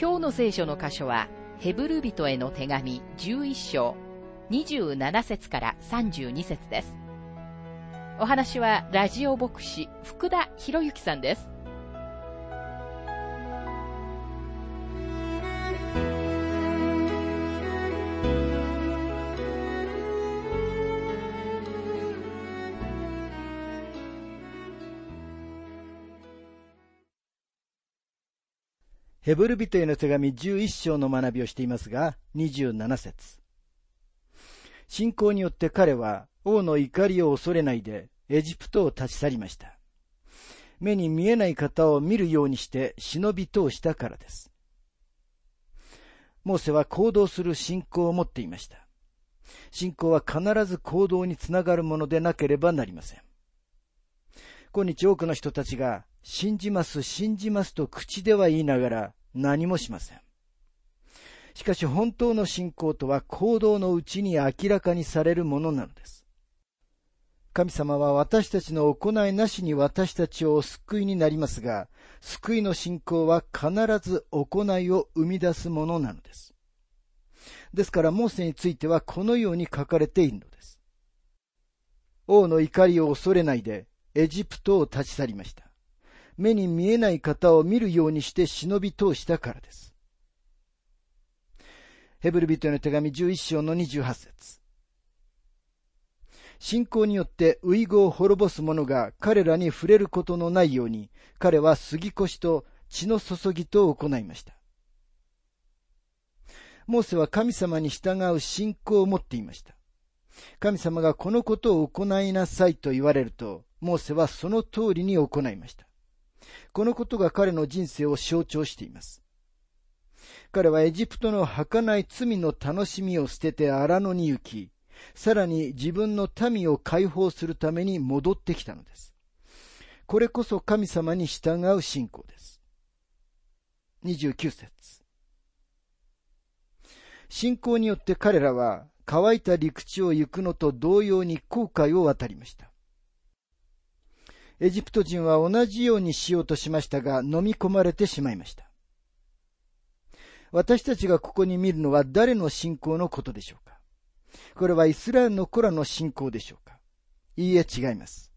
今日の聖書の箇所は、ヘブル人への手紙11章27節から32節です。お話はラジオ牧師福田博之さんです。ヘブル人への手紙11章の学びをしていますが、27節信仰によって彼は王の怒りを恐れないでエジプトを立ち去りました。目に見えない方を見るようにして忍び通したからです。モーセは行動する信仰を持っていました。信仰は必ず行動につながるものでなければなりません。今日多くの人たちが信じます、信じますと口では言いながら何もしません。しかし本当の信仰とは行動のうちに明らかにされるものなのです。神様は私たちの行いなしに私たちを救いになりますが、救いの信仰は必ず行いを生み出すものなのです。ですから、モーセについてはこのように書かれているのです。王の怒りを恐れないで、エジプトを立ち去りました。目に見えない方を見るようにして忍び通したからです。ヘブル人への手紙11章の28節信仰によってウイゴを滅ぼす者が彼らに触れることのないように、彼は杉越と血の注ぎと行いました。モーセは神様に従う信仰を持っていました。神様がこのことを行いなさいと言われると、モーセはその通りに行いました。このことが彼の人生を象徴しています。彼はエジプトの儚い罪の楽しみを捨てて荒野に行き、さらに自分の民を解放するために戻ってきたのです。これこそ神様に従う信仰です。29節信仰によって彼らは乾いた陸地を行くのと同様に航海を渡りました。エジプト人は同じようにしようとしましたが、飲み込まれてしまいました。私たちがここに見るのは誰の信仰のことでしょうか？これはイスラエルの子らの信仰でしょうか？いいえ、違います。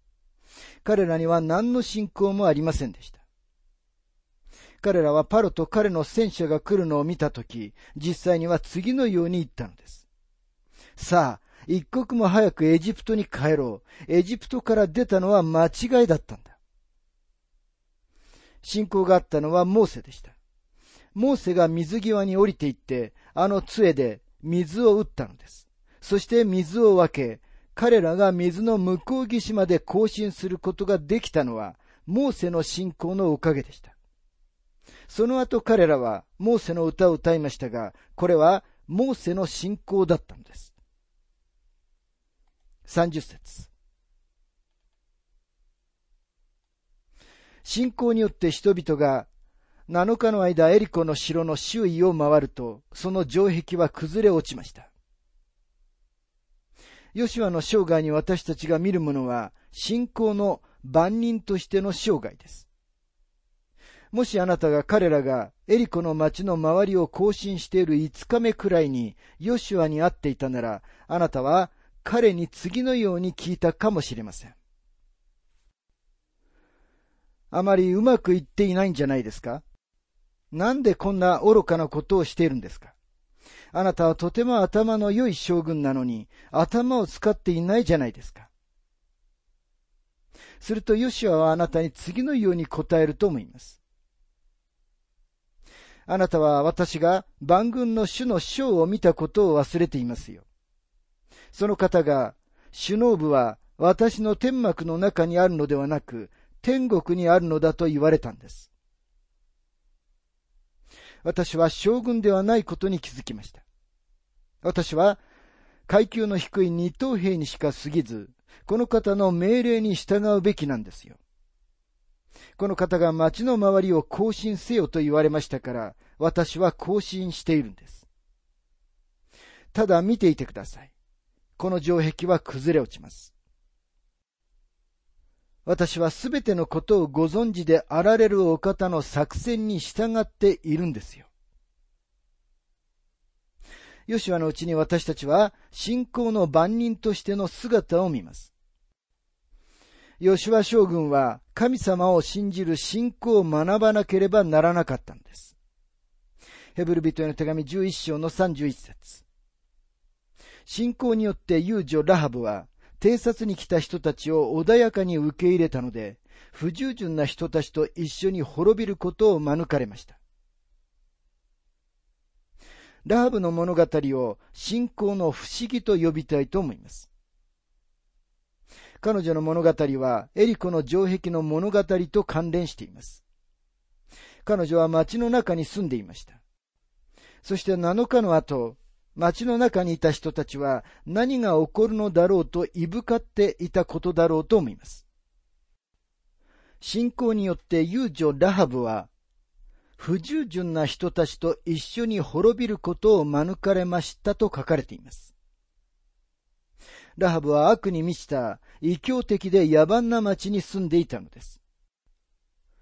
彼らには何の信仰もありませんでした。彼らはパロと彼の戦車が来るのを見たとき、実際には次のように言ったのです。さあ、一刻も早くエジプトに帰ろう。エジプトから出たのは間違いだったんだ。信仰があったのはモーセでした。モーセが水際に降りていって、あの杖で水を打ったのです。そして水を分け、彼らが水の向こう岸まで行進することができたのは、モーセの信仰のおかげでした。その後彼らはモーセの歌を歌いましたが、これはモーセの信仰だったのです。30節信仰によって人々が7日の間エリコの城の周囲を回ると、その城壁は崩れ落ちました。ヨシュアの生涯に私たちが見るものは、信仰の万人としての生涯です。もしあなたが彼らがエリコの町の周りを行進している5日目くらいにヨシュアに会っていたなら、あなたは彼に次のように聞いたかもしれません。あまりうまくいっていないんじゃないですか？なんでこんな愚かなことをしているんですか？あなたはとても頭の良い将軍なのに頭を使っていないじゃないですか。するとヨシュアはあなたに次のように答えると思います。あなたは私が万軍の主の章を見たことを忘れていますよ。その方が、首脳部は私の天幕の中にあるのではなく、天国にあるのだと言われたんです。私は将軍ではないことに気づきました。私は階級の低い二等兵にしか過ぎず、この方の命令に従うべきなんですよ。この方が町の周りを更新せよと言われましたから、私は更新しているんです。ただ見ていてください。この城壁は崩れ落ちます。私はすべてのことをご存知であられるお方の作戦に従っているんですよ。ヨシュアのうちに私たちは信仰の番人としての姿を見ます。ヨシュア将軍は神様を信じる信仰を学ばなければならなかったんです。ヘブル人への手紙11章の31節信仰によって遊女ラハブは偵察に来た人たちを穏やかに受け入れたので、不従順な人たちと一緒に滅びることを免れました。ラハブの物語を信仰の不思議と呼びたいと思います。彼女の物語はエリコの城壁の物語と関連しています。彼女は町の中に住んでいました。そして7日の後、町の中にいた人たちは何が起こるのだろうといぶかっていたことだろうと思います。信仰によって遊女ラハブは不従順な人たちと一緒に滅びることを免れましたと書かれています。ラハブは悪に満ちた異教的で野蛮な町に住んでいたのです。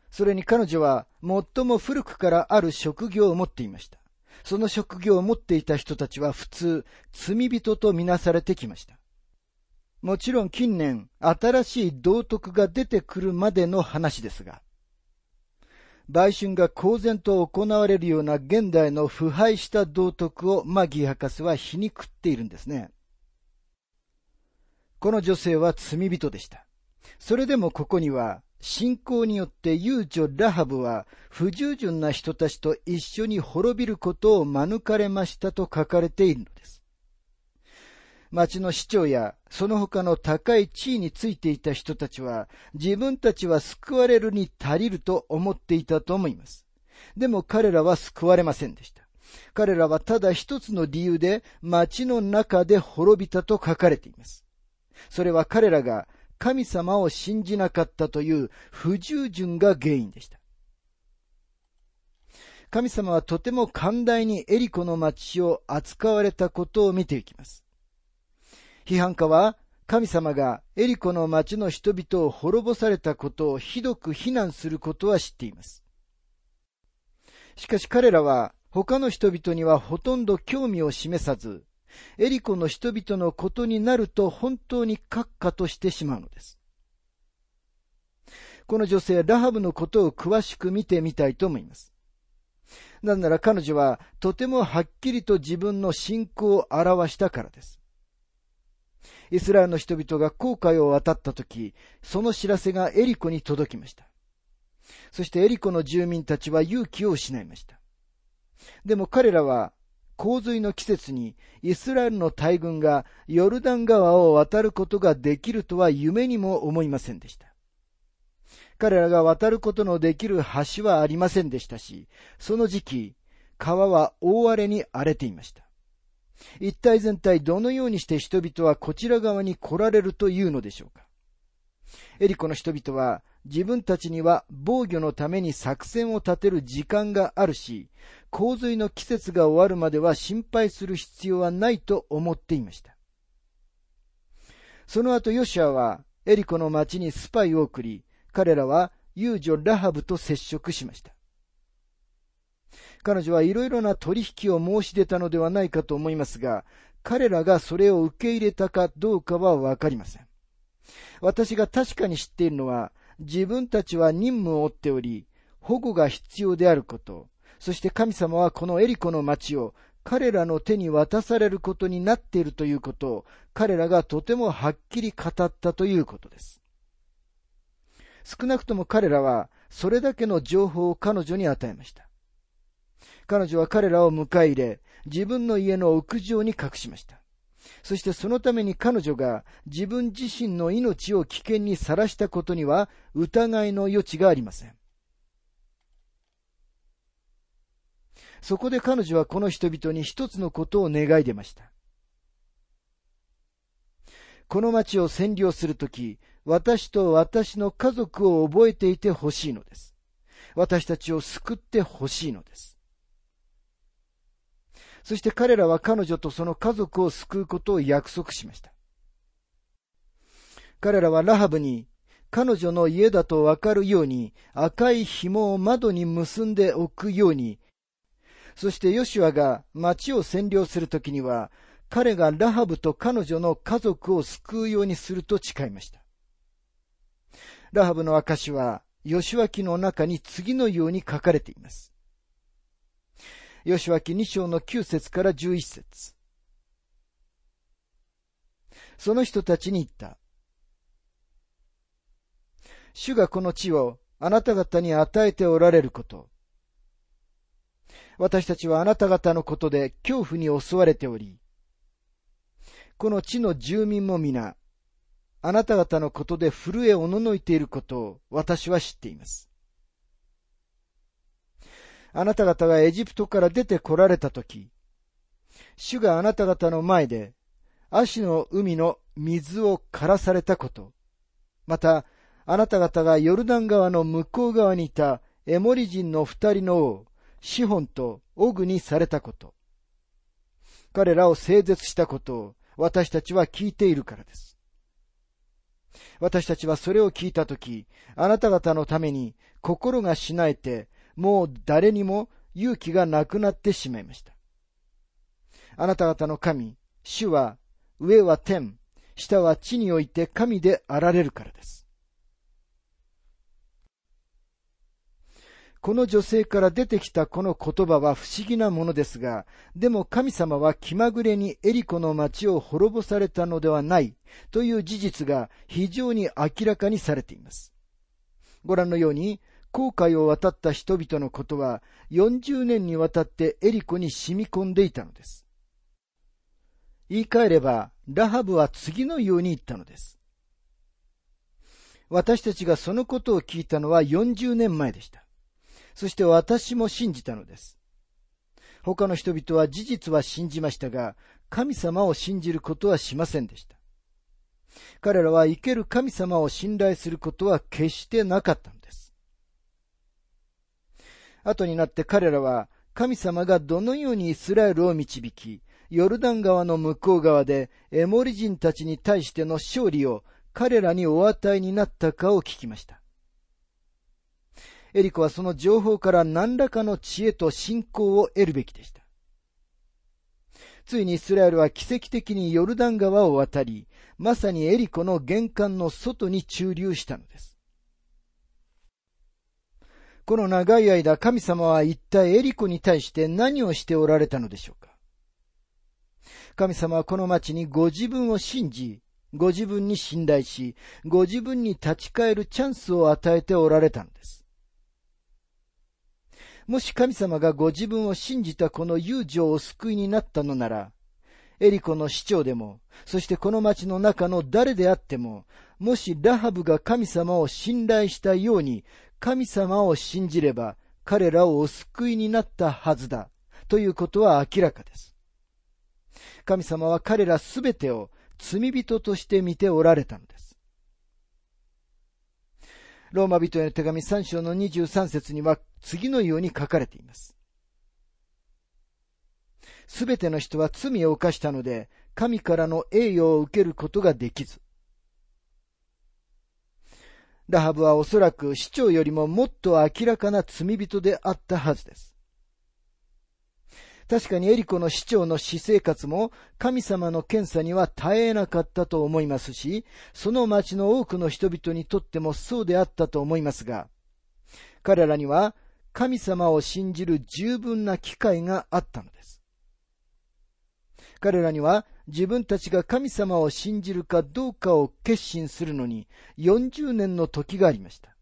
それに彼女は最も古くからある職業を持っていました。その職業を持っていた人たちは普通、罪人とみなされてきました。もちろん近年、新しい道徳が出てくるまでの話ですが、売春が公然と行われるような現代の腐敗した道徳をマギー博士は皮肉っているんですね。この女性は罪人でした。それでもここには、信仰によって遊女ラハブは不従順な人たちと一緒に滅びることを免れましたと書かれているのです。町の市長やその他の高い地位についていた人たちは自分たちは救われるに足りると思っていたと思います。でも彼らは救われませんでした。彼らはただ一つの理由で町の中で滅びたと書かれています。それは彼らが神様を信じなかったという不従順が原因でした。神様はとても寛大にエリコの町を扱われたことを見ていきます。批判家は神様がエリコの町の人々を滅ぼされたことをひどく非難することは知っています。しかし彼らは他の人々にはほとんど興味を示さず、エリコの人々のことになると本当に閣下としてしまうのです。この女性、ラハブのことを詳しく見てみたいと思います。なぜなら彼女はとてもはっきりと自分の信仰を表したからです。イスラエルの人々が航海を渡った時、その知らせがエリコに届きました。そしてエリコの住民たちは勇気を失いました。でも彼らは洪水の季節にイスラエルの大軍がヨルダン川を渡ることができるとは夢にも思いませんでした。彼らが渡ることのできる橋はありませんでしたし、その時期、川は大荒れに荒れていました。一体全体どのようにして人々はこちら側に来られるというのでしょうか。エリコの人々は自分たちには防御のために作戦を立てる時間があるし、洪水の季節が終わるまでは心配する必要はないと思っていました。その後ヨシアはエリコの町にスパイを送り、彼らは遊女ラハブと接触しました。彼女はいろいろな取引を申し出たのではないかと思いますが、彼らがそれを受け入れたかどうかはわかりません。私が確かに知っているのは、自分たちは任務を負っており、保護が必要であること、そして神様はこのエリコの町を彼らの手に渡されることになっているということを彼らがとてもはっきり語ったということです。少なくとも彼らはそれだけの情報を彼女に与えました。彼女は彼らを迎え入れ、自分の家の屋上に隠しました。そしてそのために彼女が自分自身の命を危険にさらしたことには疑いの余地がありません。そこで彼女はこの人々に一つのことを願い出ました。この町を占領するとき、私と私の家族を覚えていてほしいのです。私たちを救ってほしいのです。そして彼らは彼女とその家族を救うことを約束しました。彼らはラハブに彼女の家だとわかるように赤い紐を窓に結んでおくように、そしてヨシュアが町を占領するときには、彼がラハブと彼女の家族を救うようにすると誓いました。ラハブの証は、ヨシュア記の中に次のように書かれています。ヨシュア記2章の9節から11節その人たちに言った。主がこの地をあなた方に与えておられること。私たちはあなた方のことで恐怖に襲われており、この地の住民も皆、あなた方のことで震えおののいていることを私は知っています。あなた方がエジプトから出て来られたとき、主があなた方の前で、足の海の水を枯らされたこと、また、あなた方がヨルダン川の向こう側にいたエモリ人の二人の王、シホンとオグにされたこと、彼らを整絶したことを私たちは聞いているからです。私たちはそれを聞いたとき、あなた方のために心がしなえて、もう誰にも勇気がなくなってしまいました。あなた方の神、主は、上は天、下は地において神であられるからです。この女性から出てきたこの言葉は不思議なものですが、でも神様は気まぐれにエリコの町を滅ぼされたのではないという事実が非常に明らかにされています。ご覧のように、航海を渡った人々のことは40年にわたってエリコに染み込んでいたのです。言い換えれば、ラハブは次のように言ったのです。私たちがそのことを聞いたのは40年前でした。そして私も信じたのです。他の人々は事実は信じましたが、神様を信じることはしませんでした。彼らは生ける神様を信頼することは決してなかったのです。後になって彼らは神様がどのようにイスラエルを導き、ヨルダン川の向こう側でエモリ人たちに対しての勝利を彼らにお与えになったかを聞きました。エリコはその情報から何らかの知恵と信仰を得るべきでした。ついにイスラエルは奇跡的にヨルダン川を渡り、まさにエリコの玄関の外に駐留したのです。この長い間、神様は一体エリコに対して何をしておられたのでしょうか神様はこの町にご自分を信じ、ご自分に信頼し、ご自分に立ち返るチャンスを与えておられたのです。もし神様がご自分を信じたこの友情を救いになったのなら、エリコの市長でも、そしてこの町の中の誰であっても、もしラハブが神様を信頼したように、神様を信じれば、彼らをお救いになったはずだ、ということは明らかです。神様は彼らすべてを罪人として見ておられたのです。ローマ人への手紙3章の23節には次のように書かれています。すべての人は罪を犯したので、神からの栄誉を受けることができず。ラハブはおそらく市長よりももっと明らかな罪人であったはずです。確かにエリコの市長の私生活も神様の検査には耐えなかったと思いますし、その町の多くの人々にとってもそうであったと思いますが、彼らには神様を信じる十分な機会があったのです。彼らには自分たちが神様を信じるかどうかを決心するのに40年の時がありました。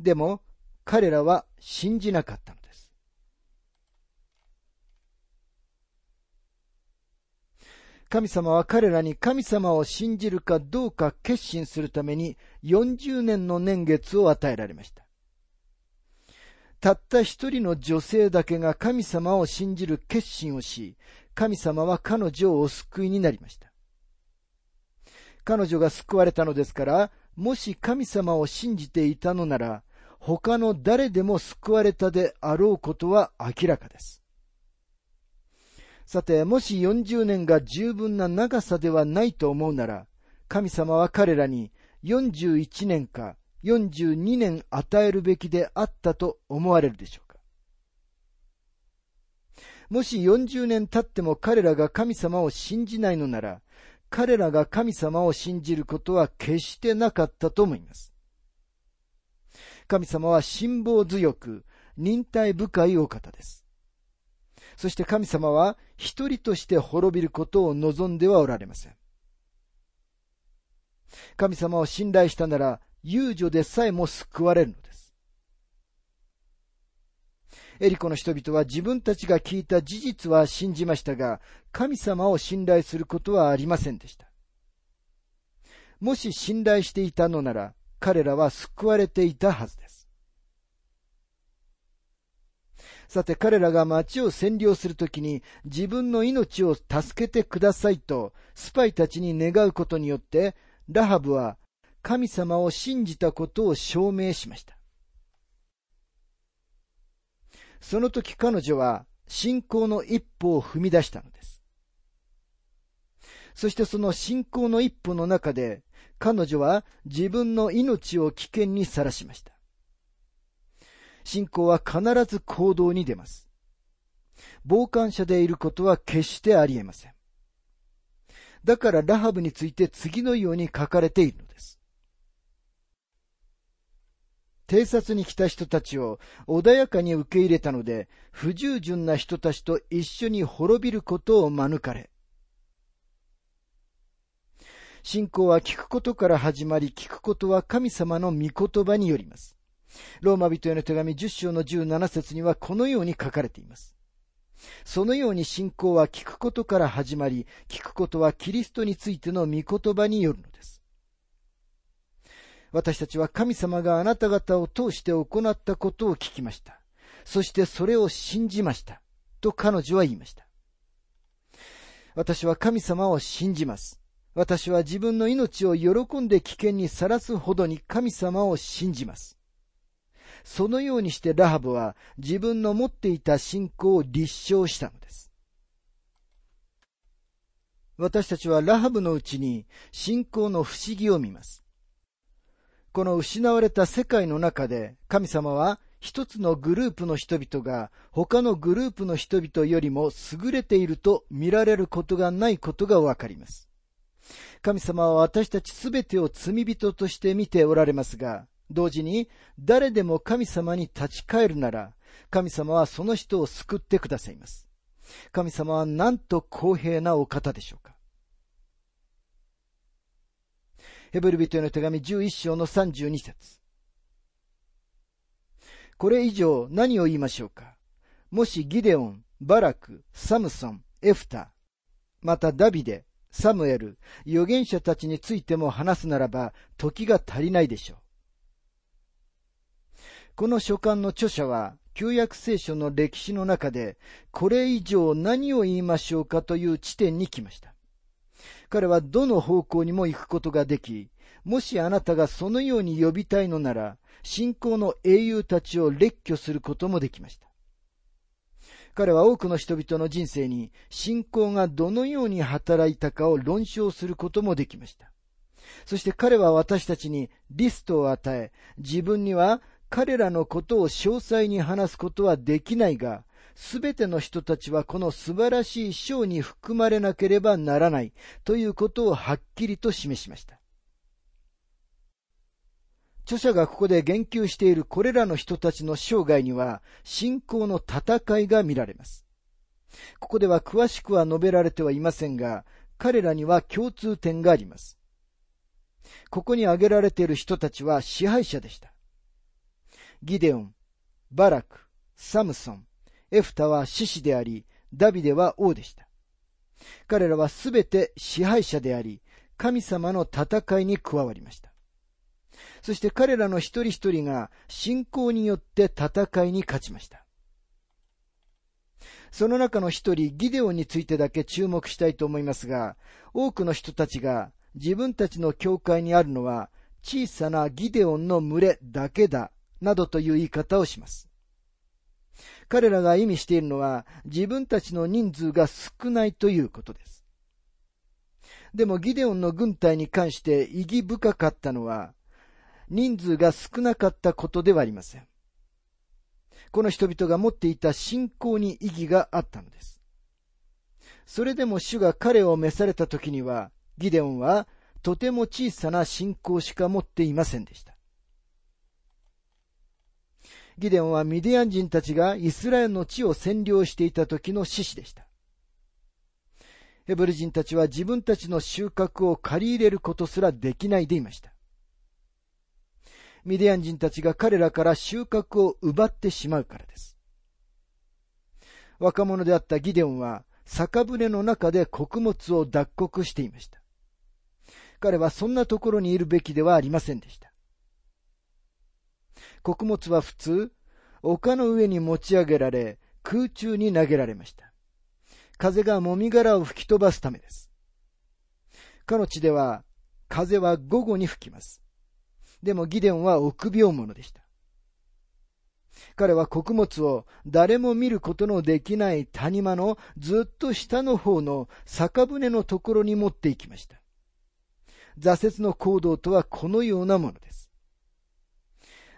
でも彼らは信じなかったの神様は彼らに神様を信じるかどうか決心するために40年の年月を与えられました。たった一人の女性だけが神様を信じる決心をし、神様は彼女をお救いになりました。彼女が救われたのですから、もし神様を信じていたのなら、他の誰でも救われたであろうことは明らかです。さて、もし40年が十分な長さではないと思うなら、神様は彼らに41年か42年与えるべきであったと思われるでしょうか。もし40年経っても彼らが神様を信じないのなら、彼らが神様を信じることは決してなかったと思います。神様は辛抱強く、忍耐深いお方です。そして神様は一人として滅びることを望んではおられません。神様を信頼したなら、遊女でさえも救われるのです。エリコの人々は自分たちが聞いた事実は信じましたが、神様を信頼することはありませんでした。もし信頼していたのなら、彼らは救われていたはずです。さて彼らが町を占領するときに自分の命を助けてくださいとスパイたちに願うことによってラハブは神様を信じたことを証明しました。その時彼女は信仰の一歩を踏み出したのです。そしてその信仰の一歩の中で彼女は自分の命を危険にさらしました。信仰は必ず行動に出ます。傍観者でいることは決してあり得ません。だからラハブについて次のように書かれているのです。偵察に来た人たちを穏やかに受け入れたので、不従順な人たちと一緒に滅びることを免れ、信仰は聞くことから始まり、聞くことは神様の御言葉によります。ローマ人への手紙10章の17節にはこのように書かれています。そのように信仰は聞くことから始まり、聞くことはキリストについての御言葉によるのです。私たちは神様があなた方を通して行ったことを聞きました。そしてそれを信じました。と彼女は言いました。私は神様を信じます。私は自分の命を喜んで危険にさらすほどに神様を信じます。そのようにしてラハブは自分の持っていた信仰を立証したのです。私たちはラハブのうちに信仰の不思議を見ます。この失われた世界の中で神様は一つのグループの人々が他のグループの人々よりも優れていると見られることがないことがわかります。神様は私たちすべてを罪人として見ておられますが、同時に誰でも神様に立ち返るなら、神様はその人を救ってくださいます。神様はなんと公平なお方でしょうか。ヘブル人への手紙11章の32節これ以上何を言いましょうかもしギデオン、バラク、サムソン、エフタ、またダビデ、サムエル、預言者たちについても話すならば、時が足りないでしょう。この書簡の著者は、旧約聖書の歴史の中で、これ以上何を言いましょうかという地点に来ました。彼はどの方向にも行くことができ、もしあなたがそのように呼びたいのなら、信仰の英雄たちを列挙することもできました。彼は多くの人々の人生に信仰がどのように働いたかを論証することもできました。そして彼は私たちにリストを与え、自分には彼らのことを詳細に話すことはできないが、すべての人たちはこの素晴らしい章に含まれなければならないということをはっきりと示しました。著者がここで言及しているこれらの人たちの生涯には信仰の戦いが見られます。ここでは詳しくは述べられてはいませんが、彼らには共通点があります。ここに挙げられている人たちは支配者でした。ギデオン、バラク、サムソン、エフタは獅子であり、ダビデは王でした。彼らはすべて支配者であり、神様の戦いに加わりました。そして彼らの一人一人が信仰によって戦いに勝ちました。その中の一人、ギデオンについてだけ注目したいと思いますが、多くの人たちが自分たちの教会にあるのは小さなギデオンの群れだけだ、などという言い方をします。彼らが意味しているのは自分たちの人数が少ないということです。でもギデオンの軍隊に関して意義深かったのは人数が少なかったことではありません。この人々が持っていた信仰に意義があったのです。それでも主が彼を召された時には、ギデオンはとても小さな信仰しか持っていませんでした。ギデオンはミディアン人たちがイスラエルの地を占領していた時の獅子でした。ヘブル人たちは自分たちの収穫を借り入れることすらできないでいました。ミディアン人たちが彼らから収穫を奪ってしまうからです。若者であったギデオンは酒舟の中で穀物を脱穀していました。彼はそんなところにいるべきではありませんでした。穀物は普通、丘の上に持ち上げられ、空中に投げられました。風がもみ殻を吹き飛ばすためです。かの地では、風は午後に吹きます。でもギデオンは臆病者でした。彼は穀物を誰も見ることのできない谷間のずっと下の方の酒舟のところに持って行きました。挫折の行動とはこのようなものです。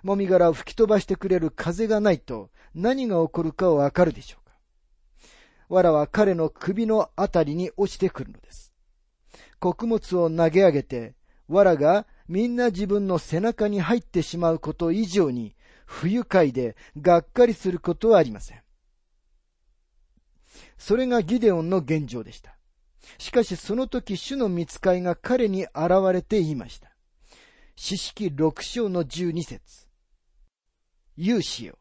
もみ殻を吹き飛ばしてくれる風がないと何が起こるかわかるでしょうか？藁は彼の首のあたりに落ちてくるのです。穀物を投げ上げて、藁がみんな自分の背中に入ってしまうこと以上に不愉快でがっかりすることはありません。それがギデオンの現状でした。しかしその時主の見つかいが彼に現れて言いました。四式六章の十二節。勇士よ。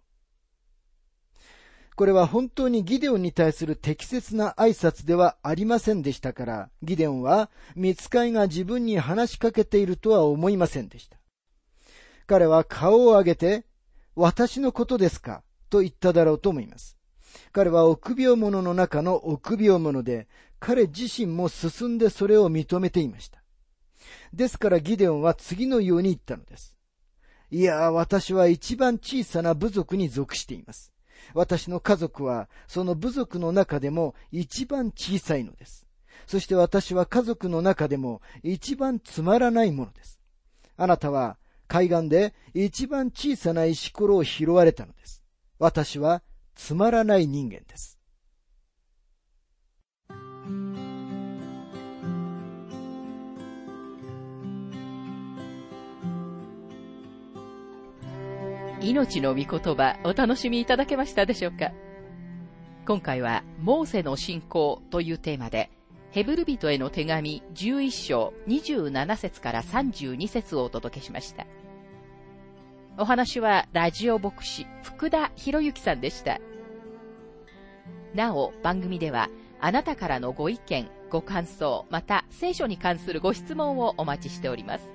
これは本当にギデオンに対する適切な挨拶ではありませんでしたから、ギデオンは見つかいが自分に話しかけているとは思いませんでした。彼は顔を上げて、私のことですか？と言っただろうと思います。彼は臆病者の中の臆病者で、彼自身も進んでそれを認めていました。ですからギデオンは次のように言ったのです。いや、私は一番小さな部族に属しています。私の家族はその部族の中でも一番小さいのです。そして私は家族の中でも一番つまらないものです。あなたは海岸で一番小さな石ころを拾われたのです。私はつまらない人間です。命の御言葉お楽しみいただけましたでしょうか？今回は、モーセの信仰というテーマで、ヘブル人への手紙11章27節から32節をお届けしました。お話はラジオ牧師福田博之さんでした。なお、番組では、あなたからのご意見、ご感想、また聖書に関するご質問をお待ちしております。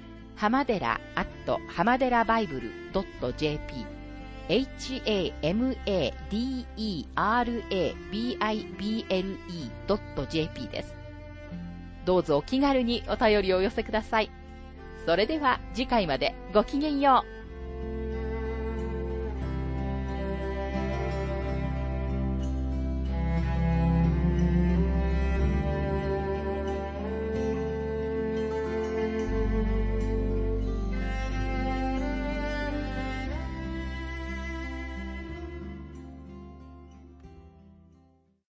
浜寺アット浜寺バイブル .jp hamadera.bible.jp です。どうぞお気軽にお便りをお寄せください。それでは次回までごきげんよう。